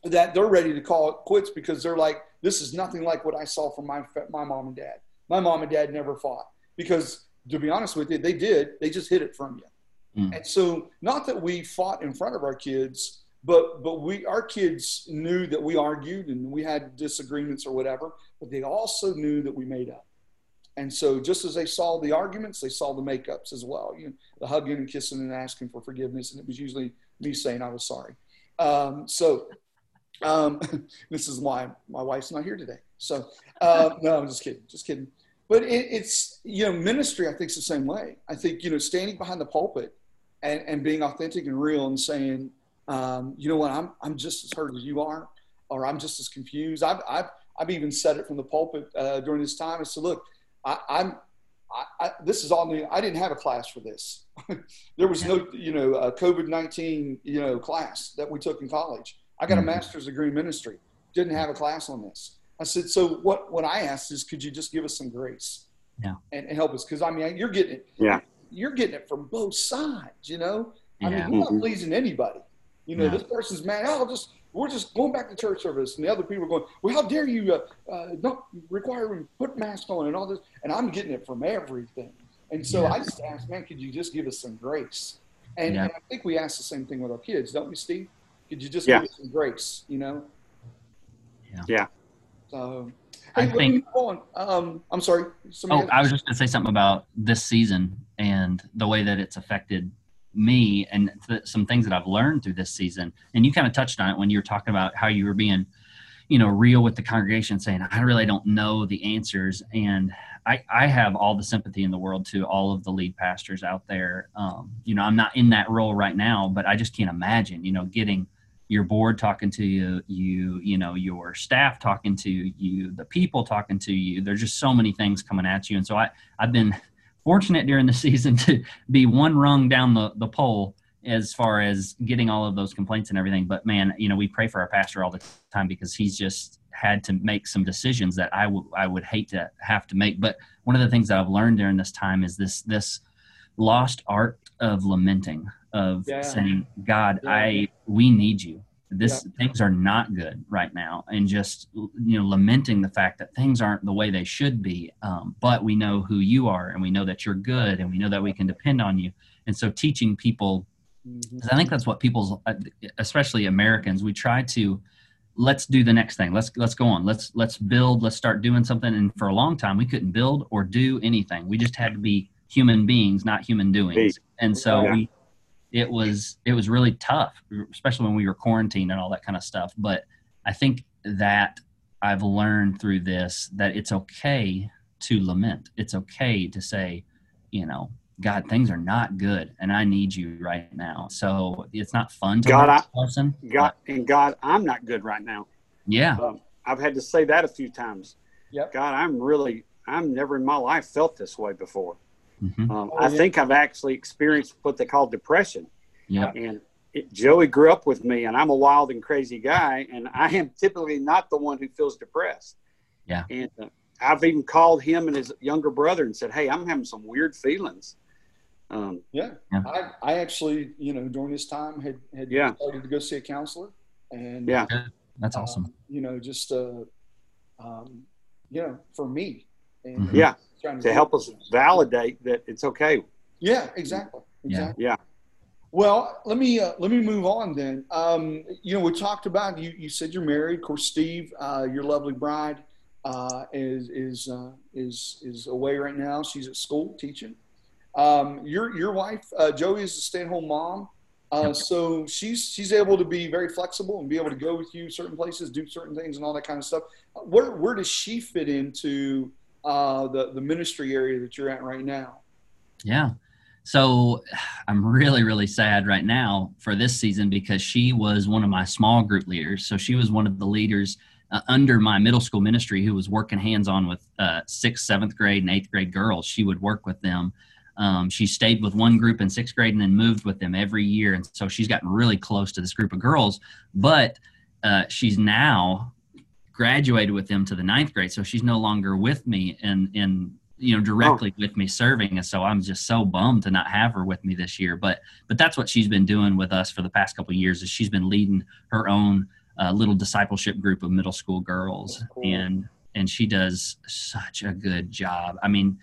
that they're ready to call it quits because they're like, this is nothing like what I saw from my my mom and dad. My mom and dad never fought because, to be honest with you, they did. They just hid it from you. Mm. And so, not that we fought in front of our kids, but but we our kids knew that we argued and we had disagreements or whatever, but they also knew that we made up. And so, just as they saw the arguments, they saw the makeups as well. You know, the hugging and kissing and asking for forgiveness, and it was usually me saying I was sorry. Um, so, um, this is why my wife's not here today. So, uh, no, I'm just kidding, just kidding. But it, it's you know, ministry. I think is the same way. I think you know, standing behind the pulpit and, and being authentic and real and saying, um, you know what, I'm I'm just as hurt as you are, or I'm just as confused. I've I've I've even said it from the pulpit uh, during this time. I said, look, I, I'm. I, I, this is all new. I didn't have a class for this. there was no, you know, uh, COVID nineteen, you know, class that we took in college. I got a Mhm. master's degree in ministry. Didn't have a class on this. I said, so what? What I asked is, could you just give us some grace, Yeah. and, and help us? Because I mean, you're getting it. Yeah. You're getting it from both sides. You know, I yeah mean, we're not Mhm. pleasing anybody. You know, No. this person's mad. Oh, just we're just going back to church service, and the other people are going, "Well, how dare you uh, uh, not require them to put mask on and all this?" And I'm getting it from everything. And so Yeah. I just asked, man, could you just give us some grace? And, Yeah. and I think we ask the same thing with our kids, don't we, Steve? Could you just Yeah. give us some grace? You know. Yeah. Yeah. So. I Hey, let think- me on. Um, I'm sorry. Somebody Oh, has- I was just going to say something about this season and the way that it's affected me and th- some things that I've learned through this season. And you kind of touched on it when you were talking about how you were being, you know, real with the congregation, saying, "I really don't know the answers," and I, I have all the sympathy in the world to all of the lead pastors out there. Um, you know, I'm not in that role right now, but I just can't imagine, you know, getting your board talking to you, you, you know, your staff talking to you, the people talking to you. There's just so many things coming at you. And so I, I've been fortunate during the season to be one rung down the, the pole as far as getting all of those complaints and everything. But man, you know, we pray for our pastor all the time because he's just had to make some decisions that I would I would hate to have to make. But one of the things that I've learned during this time is this this lost art of lamenting, of yeah. saying, God, yeah. I we need you. This yeah. things are not good right now, and just you know lamenting the fact that things aren't the way they should be. Um, but we know who you are, and we know that you're good, and we know that we can depend on you. And so teaching people, mm-hmm. I think that's what people's, uh, especially Americans, we try to let's do the next thing let's let's go on let's let's build let's start doing something and for a long time we couldn't build or do anything we just had to be human beings not human doings and so yeah. we it was it was really tough especially when we were quarantined and all that kind of stuff but i think that i've learned through this that it's okay to lament it's okay to say you know God, things are not good, and I need you right now. So it's not fun to God, I, person. God, and God, I'm not good right now. Yeah, um, I've had to say that a few times. Yep. God, I'm really, I'm never in my life felt this way before. Mm-hmm. Um, oh, I think I've actually experienced what they call depression. Yeah, and it, Joey grew up with me, and I'm a wild and crazy guy, and I am typically not the one who feels depressed. Yeah, and uh, I've even called him and his younger brother and said, "Hey, I'm having some weird feelings." Um, yeah, yeah. I, I actually, you know, during this time had, had yeah. started to go see a counselor and yeah, that's awesome. Um, you know, just, uh, um, you know, for me. And, mm-hmm. Yeah. To, to help us validate that it's okay. Yeah, exactly. Exactly. Yeah. Well, let me uh, let me move on then. Um, you know, we talked about you. You said you're married. Of course, Steve, uh, your lovely bride, uh, is is uh, is is away right now. She's at school teaching. Um, your your wife uh, Joey is a stay-at-home mom, uh, yep. so she's she's able to be very flexible and be able to go with you certain places, do certain things, and all that kind of stuff. Where where does she fit into uh, the the ministry area that you're at right now? Yeah. So I'm really, really sad right now for this season because she was one of my small group leaders. So she was one of the leaders uh, under my middle school ministry who was working hands on with uh, sixth, seventh grade, and eighth grade girls. She would work with them um, she stayed with one group in sixth grade and then moved with them every year. And so she's gotten really close to this group of girls. But uh, she's now graduated with them to the ninth grade. So she's no longer with me and, and you know directly oh. with me serving and so i'm just so bummed to not have her with me this year but but that's what she's been doing with us for the past couple years is she's been leading her own uh, little discipleship group of middle school girls cool. and and she does such a good job i mean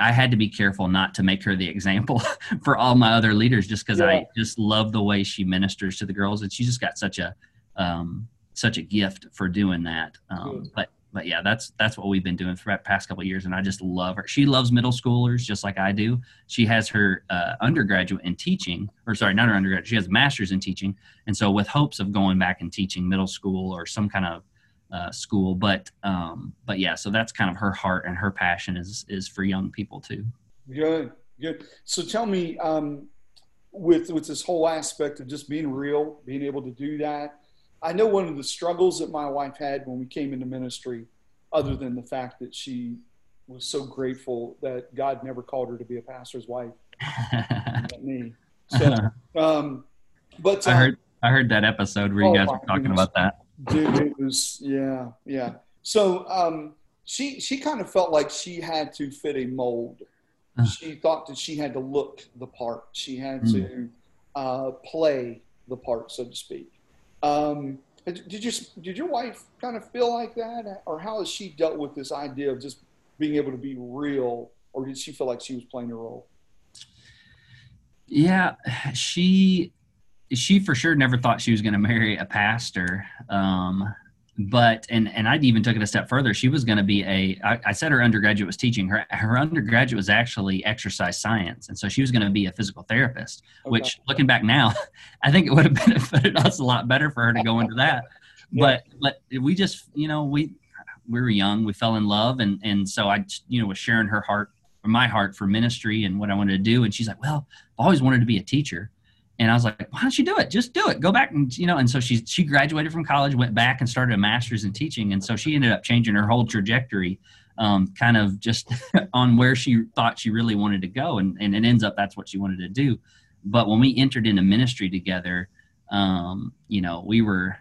I had to be careful not to make her the example for all my other leaders, just because yeah. I just love the way she ministers to the girls, and she just got such a um, such a gift for doing that. Um, but but yeah, that's that's what we've been doing for the past couple years, and I just love her. She loves middle schoolers just like I do. She has her uh, undergraduate in teaching, or sorry, not her undergraduate. She has a master's in teaching, and so with hopes of going back and teaching middle school or some kind of uh, school. But um, but yeah, so that's kind of her heart and her passion is is for young people too. Good, good. So tell me, um, with with this whole aspect of just being real, being able to do that. I know one of the struggles that my wife had when we came into ministry, other than the fact that she was so grateful that God never called her to be a pastor's wife. me. So, um, but uh, I heard I heard that episode where you oh guys were talking goodness. about that. Dude, it was yeah, yeah. So um, she she kind of felt like she had to fit a mold. She thought that she had to look the part. She had mm. to uh, play the part, so to speak. Um, did you did your wife kind of feel like that, or how has she dealt with this idea of just being able to be real, or did she feel like she was playing a role? Yeah, she she for sure never thought she was going to marry a pastor. Um, but and and I even took it a step further. She was going to be a. I, I said her undergraduate was teaching. Her her undergraduate was actually exercise science, and so she was going to be a physical therapist. Okay. Which, looking back now, I think it would have benefited us a lot better for her to go into that. but but we just you know we we were young we fell in love and and so i you know was sharing her heart my heart for ministry and what i wanted to do and she's like well i've always wanted to be a teacher and i was like why don't you do it? Just do it. Go back and you know and so she she graduated from college went back and started a master's in teaching. And so she ended up changing her whole trajectory um, kind of just on where she thought she really wanted to go. And, and it ends up that's what she wanted to do. But when we entered into ministry together um, you know we were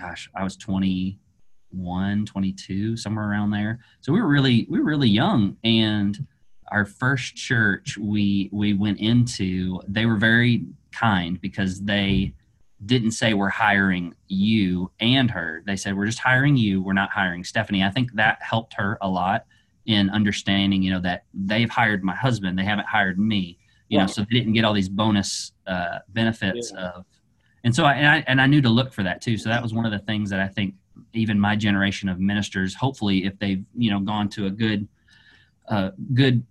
gosh i was 21 22 somewhere around there. So we were really we were really young. And our first church we we went into they were very kind because they didn't say we're hiring you and her. They said we're just hiring you. We're not hiring stephanie. I think that helped her a lot in understanding you know that they've hired my husband. They haven't hired me. You know so they didn't get all these bonus uh, benefits Yeah. of and so I and, I and I knew to look for that too. So that was one of the things that i think even my generation of ministers hopefully if they've you know gone to a good uh, good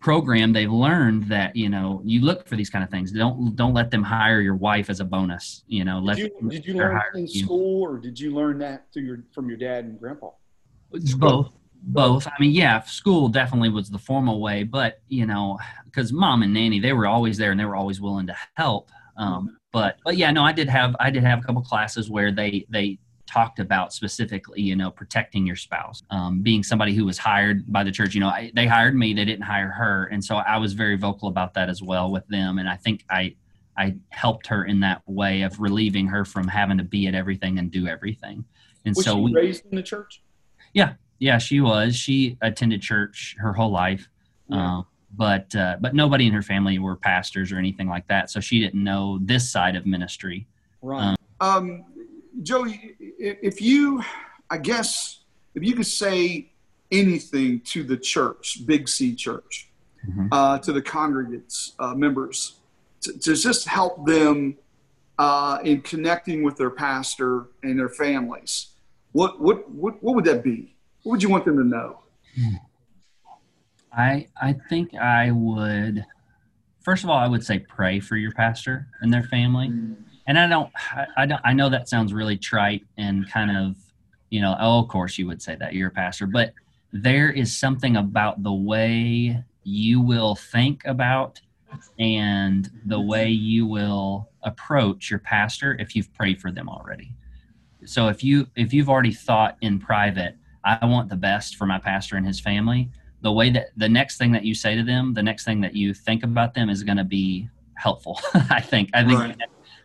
program they've learned that you know you look for these kind of things. Don't don't let them hire your wife as a bonus you know let Did you, did you learn that in you. school, or did you learn that through your from your dad and grandpa? both. Both. I mean yeah school definitely was the formal way but you know because mom and nanny they were always there and they were always willing to help. Um, but but yeah no i did have i did have a couple classes where they they talked about specifically you know protecting your spouse um, being somebody who was hired by the church you know I, they hired me they didn't hire her and so i was very vocal about that as well with them and i think i i helped her in that way of relieving her from having to be at everything and do everything and Was so you we raised in the church? yeah, Yeah, she was. She attended church her whole life, Yeah. um, but uh, but nobody in her family were pastors or anything like that, so she didn't know this side of ministry. Right. Um, Joey, if you, I guess, if you could say anything to the church, Big C Church, Mhm. uh, to the congregates, uh, members, to, to just help them uh, in connecting with their pastor and their families, what, what, what, what would that be? What would you want them to know? I I think I would. First of all, I would say pray for your pastor and their family. And I don't, I, I don't, I know that sounds really trite and kind of, you know, oh, of course you would say that you're a pastor, but there is something about the way you will think about and the way you will approach your pastor if you've prayed for them already. So if you if you've already thought in private, I want the best for my pastor and his family, the way that the next thing that you say to them, the next thing that you think about them is going to be helpful. I think. I think Right.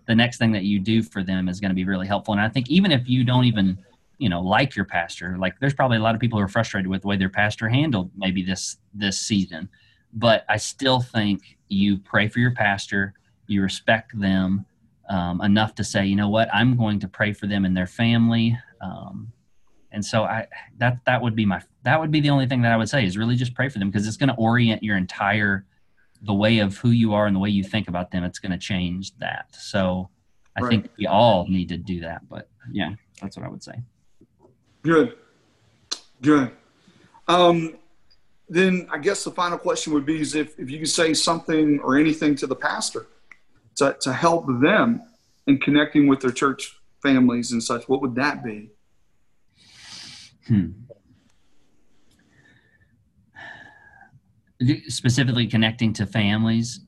The next thing that you do for them is going to be really helpful. And I think even if you don't even, you know, like your pastor, like there's probably a lot of people who are frustrated with the way their pastor handled maybe this this season. But I still think you pray for your pastor, you respect them um, enough to say, you know what, I'm going to pray for them and their family. Um, and so I that that would be my that would be the only thing that I would say is really just pray for them because it's going to orient your entire the way of who you are and the way you think about them. It's going to change that. So I Right. think we all need to do that. But yeah, that's what I would say. Good. Good. Um, then I guess the final question would be is if, if you could say something or anything to the pastor to, to help them in connecting with their church families and such, what would that be? Hmm. Specifically connecting to families,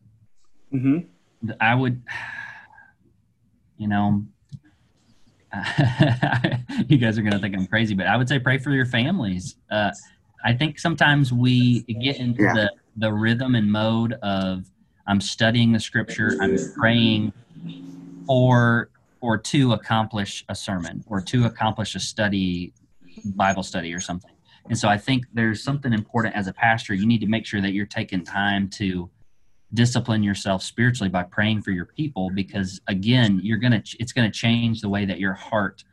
Mm-hmm. I would, you know, you guys are going to think I'm crazy, but I would say pray for your families. Uh, I think sometimes we get into Yeah. the, the rhythm and mode of I'm studying the scripture, I'm praying or or to accomplish a sermon or to accomplish a study Bible study or something. And so I think there's something important as a pastor. You need to make sure that you're taking time to discipline yourself spiritually by praying for your people because again you're gonna it's gonna change the way that your heart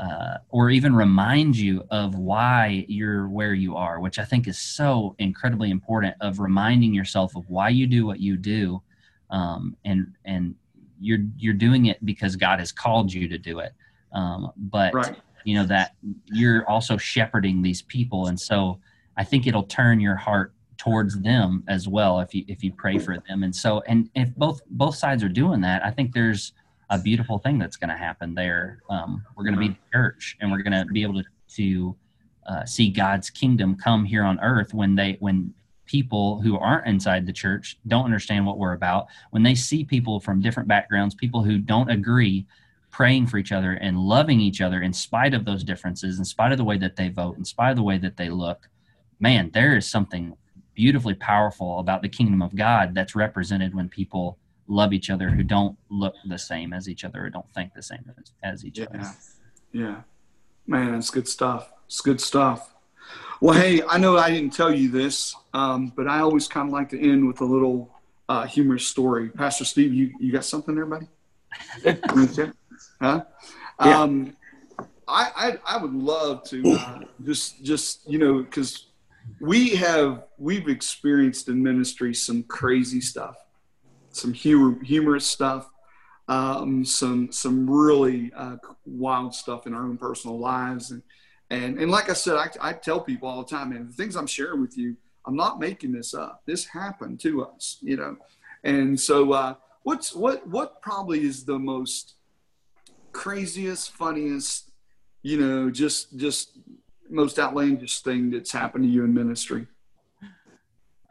uh, or even remind you of why you're where you are which i think is so incredibly important of reminding yourself of why you do what you do um, and and you're you're doing it because god has called you to do it um, but Right. You know that you're also shepherding these people. And so i think it'll turn your heart towards them as well if you if you pray for them. And so and if both both sides are doing that i think there's a beautiful thing that's going to happen there. Um, we're going to be church, and we're going to be able to to uh, see God's kingdom come here on earth when they when people who aren't inside the church don't understand what we're about. When they see people from different backgrounds people who don't agree praying for each other and loving each other in spite of those differences in spite of the way that they vote in spite of the way that they look man there is something beautifully powerful about the kingdom of god that's represented when people love each other who don't look the same as each other or don't think the same as, as each yeah. other Yeah. Man, it's good stuff. It's good stuff. Well, hey, I know I didn't tell you this, um, but I always kind of like to end with a little uh, humorous story. Pastor Steve, you, you got something there, buddy? huh? Yeah. Um, I, I I would love to uh, just just you know because we have we've experienced in ministry some crazy stuff, some humor, humorous stuff, um, some some really uh, wild stuff in our own personal lives, and and and like I said, I, I tell people all the time, man, the things I'm sharing with you, I'm not making this up. This happened to us, you know, and so uh, what's what what probably is the most craziest, funniest, you know, just just most outlandish thing that's happened to you in ministry?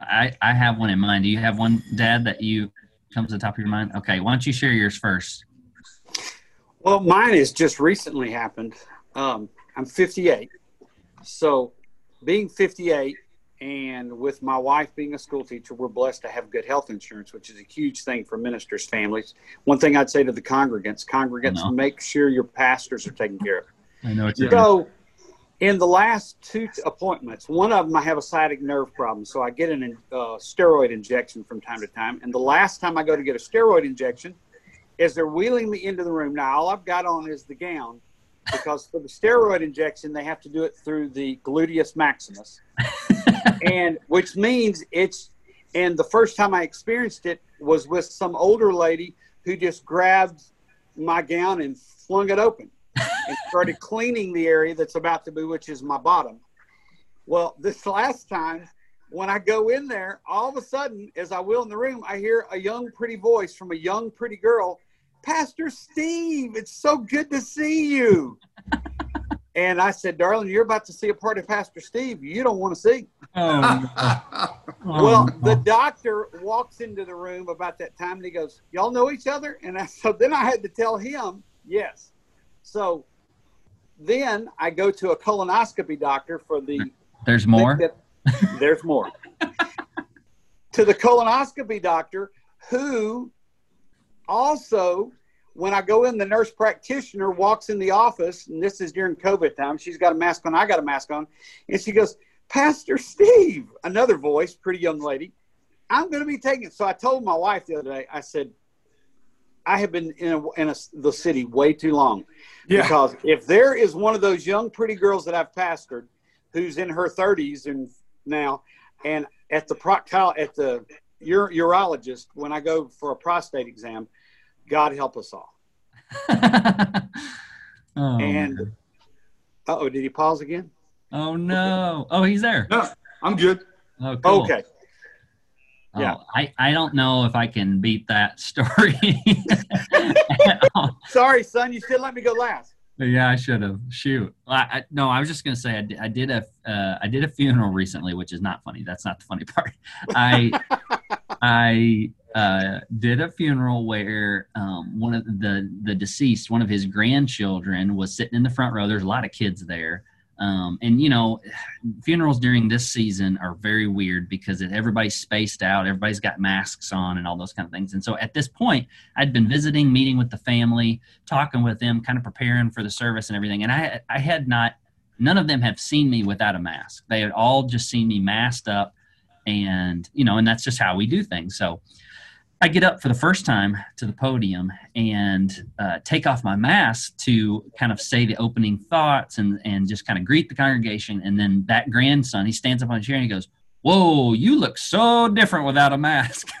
I, I have one in mind. Do you have one, Dad, that you comes to the top of your mind? Okay, why don't you share yours first? Well, mine has just recently happened. Um, I'm 58. So, being 58 and with my wife being a school teacher, we're blessed to have good health insurance, which is a huge thing for ministers' families. One thing I'd say to the congregants congregants, make sure your pastors are taken care of. I know it's you. So, in the last two t- appointments, one of them I have a sciatic nerve problem, so I get an uh, steroid injection from time to time. And the last time I go to get a steroid injection, is they're wheeling me into the room. Now all I've got on is the gown, because for the steroid injection they have to do it through the gluteus maximus, and which means it's. And the first time I experienced it was with some older lady who just grabbed my gown and flung it open and started cleaning the area that's about to be, which is my bottom. Well, this last time, when I go in there, all of a sudden, as I will in the room, I hear a young, pretty voice from a young, pretty girl, Pastor Steve, it's so good to see you. And I said, darling, you're about to see a part of Pastor Steve you don't want to see. Oh, no. Oh, Well, no. the doctor walks into the room about that time and he goes, Y'all know each other? And I, so then I had to tell him, Yes. So then I go to a colonoscopy doctor for the. there's more. that- there's more. to the colonoscopy doctor who also, when I go in, the nurse practitioner walks in the office, and this is during COVID time. She's got a mask on, I got a mask on, and she goes, Pastor Steve, another voice, pretty young lady. I'm going to be taking. So I told my wife the other day. I said, I have been in, a, in a, the city way too long. Yeah. Because if there is one of those young, pretty girls that I've pastored, who's in her 30s and now, and at the proctol at the ur- urologist when I go for a prostate exam, God help us all. oh, And uh oh, did he pause again? oh no! Oh, he's there. No, I'm good. Oh, cool. Okay. Oh, Yeah. I, I don't know if I can beat that story. Sorry, son, you should let me go last. yeah, I should have. Shoot. I, I, no, I was just gonna say I did, I did a uh, I did a funeral recently, which is not funny. That's not the funny part. I I uh, did a funeral where um, one of the the deceased, one of his grandchildren, was sitting in the front row. There's a lot of kids there, um, and you know, funerals during this season are very weird because everybody's spaced out, everybody's got masks on, and all those kind of things. And so at this point, I'd been visiting, meeting with the family, talking with them, kind of preparing for the service and everything. And I I had not none of them have seen me without a mask. They had all just seen me masked up, and you know, and that's just how we do things. So. I get up for the first time to the podium and uh, take off my mask to kind of say the opening thoughts and, and just kind of greet the congregation. And then that grandson, he stands up on a chair and he goes, Whoa, you look so different without a mask.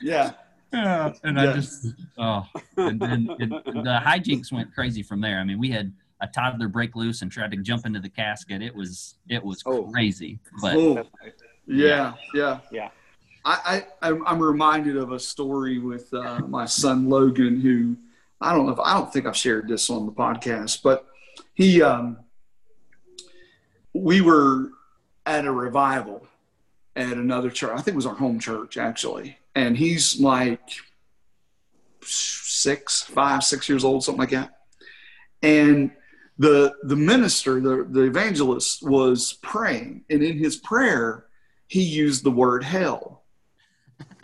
Yeah. Yeah, and I just oh, and then the hijinks went crazy from there. I mean, we had a toddler break loose and tried to jump into the casket. It was it was Oh. crazy, but Oh, yeah, yeah. Yeah. I, I I'm reminded of a story with uh, my son Logan, who I don't know if I don't think I've shared this on the podcast, but he um, we were at a revival at another church. I think it was our home church actually, and he's like six, five, six years old, something like that. And the the minister, the, the evangelist, was praying, and in his prayer, he used the word hell.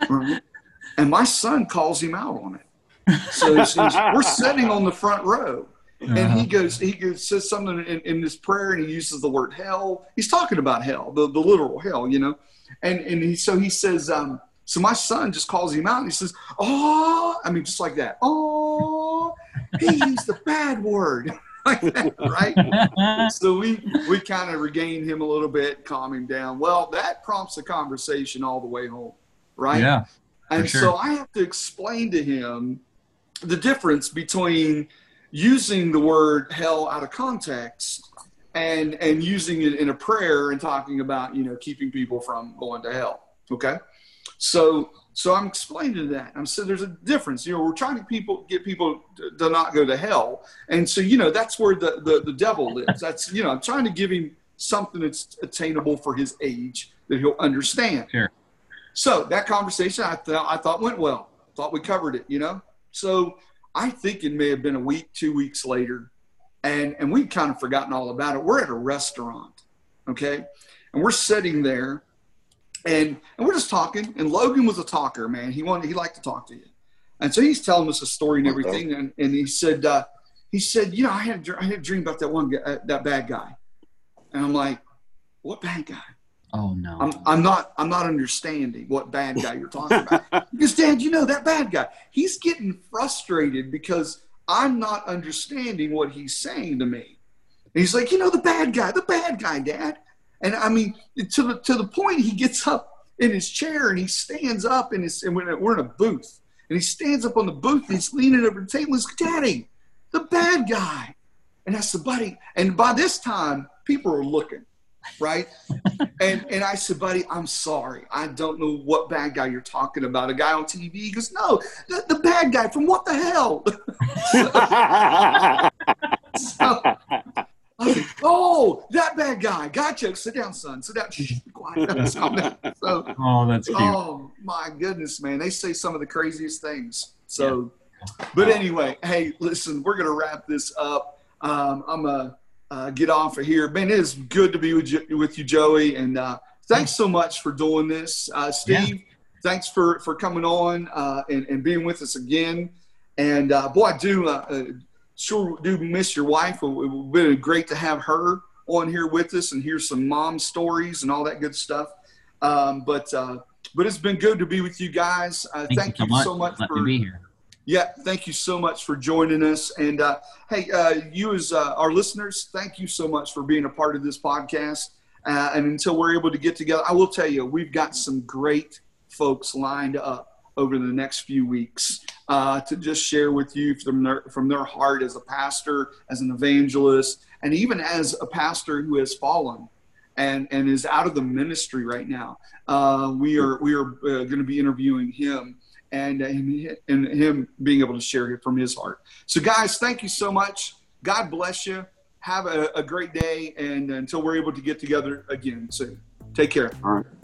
Right? and my son calls him out on it. So, so we're sitting on the front row, and uh-huh. he goes, he goes, says something in, in this prayer, and he uses the word hell. He's talking about hell, the, the literal hell, you know. And and he, so he says, um, so my son just calls him out, and he says, "Oh," I mean, just like that. Oh, he used the bad word. like that, right? so we we kind of regain him a little bit, calm him down. Well, that prompts a conversation all the way home, right? Yeah. And sure. so I have to explain to him the difference between using the word hell out of context and and using it in a prayer and talking about you know keeping people from going to hell. Okay, so so I'm explaining that. I'm saying there's a difference. You know, we're trying to people get people to, to, not go to hell, and so you know that's where the, the the devil lives. That's you know I'm trying to give him something that's attainable for his age that he'll understand. Sure. So that conversation I thought I thought went well. Thought we covered it. You know. So I think it may have been a week, two weeks later, and and we'd kind of forgotten all about it. We're at a restaurant, okay, and we're sitting there and and we're just talking. And Logan was a talker, man. He wanted he liked to talk to you, and so he's telling us a story and everything. And, and he said uh, he said, you know, I had I had a dream about that one guy, uh, that bad guy, and I'm like, what bad guy? Oh no. I'm, I'm not I'm not understanding what bad guy you're talking about. because Dad, you know that bad guy. He's getting frustrated because I'm not understanding what he's saying to me. And he's like, you know, the bad guy, the bad guy, Dad. And I mean, to the to the point he gets up in his chair and he stands up in his and we're in a booth and he stands up on the booth and he's leaning over the table. He's Daddy, the bad guy. And I said, buddy, and by this time people are looking, right? and and I said, buddy, I'm sorry. I don't know what bad guy you're talking about. A guy on TV? He goes, no, the, the bad guy from what the hell? so, so, oh, that bad guy. Gotcha. Sit down, son. Sit down. Shh, quiet. So, oh, that's cute. Oh, my goodness, man. They say some of the craziest things. So, yeah. but anyway, hey, listen, we're going to wrap this up. Um, I'm going to uh, get off of here. Man, it is good to be with you, with you Joey. And uh, thanks so much for doing this. Uh, Steve, yeah. thanks for, for coming on uh, and, and being with us again. And uh, boy, I do uh, sure do miss your wife. It would be great to have her on here with us and hear some mom stories and all that good stuff. Um, but uh, but it's been good to be with you guys. Uh, thank, thank, you so much, so much for being here. Yeah, thank you so much for joining us. And uh, hey, uh, you as uh, our listeners, thank you so much for being a part of this podcast. Uh, and until we're able to get together, I will tell you, we've got some great folks lined up over the next few weeks uh, to just share with you from their, from their heart as a pastor, as an evangelist, and even as a pastor who has fallen and, and is out of the ministry right now. Uh, we are, we are uh, going to be interviewing him and, and, and him being able to share it from his heart. So, guys, thank you so much. God bless you. Have a, a great day. And until we're able to get together again soon, take care. All right.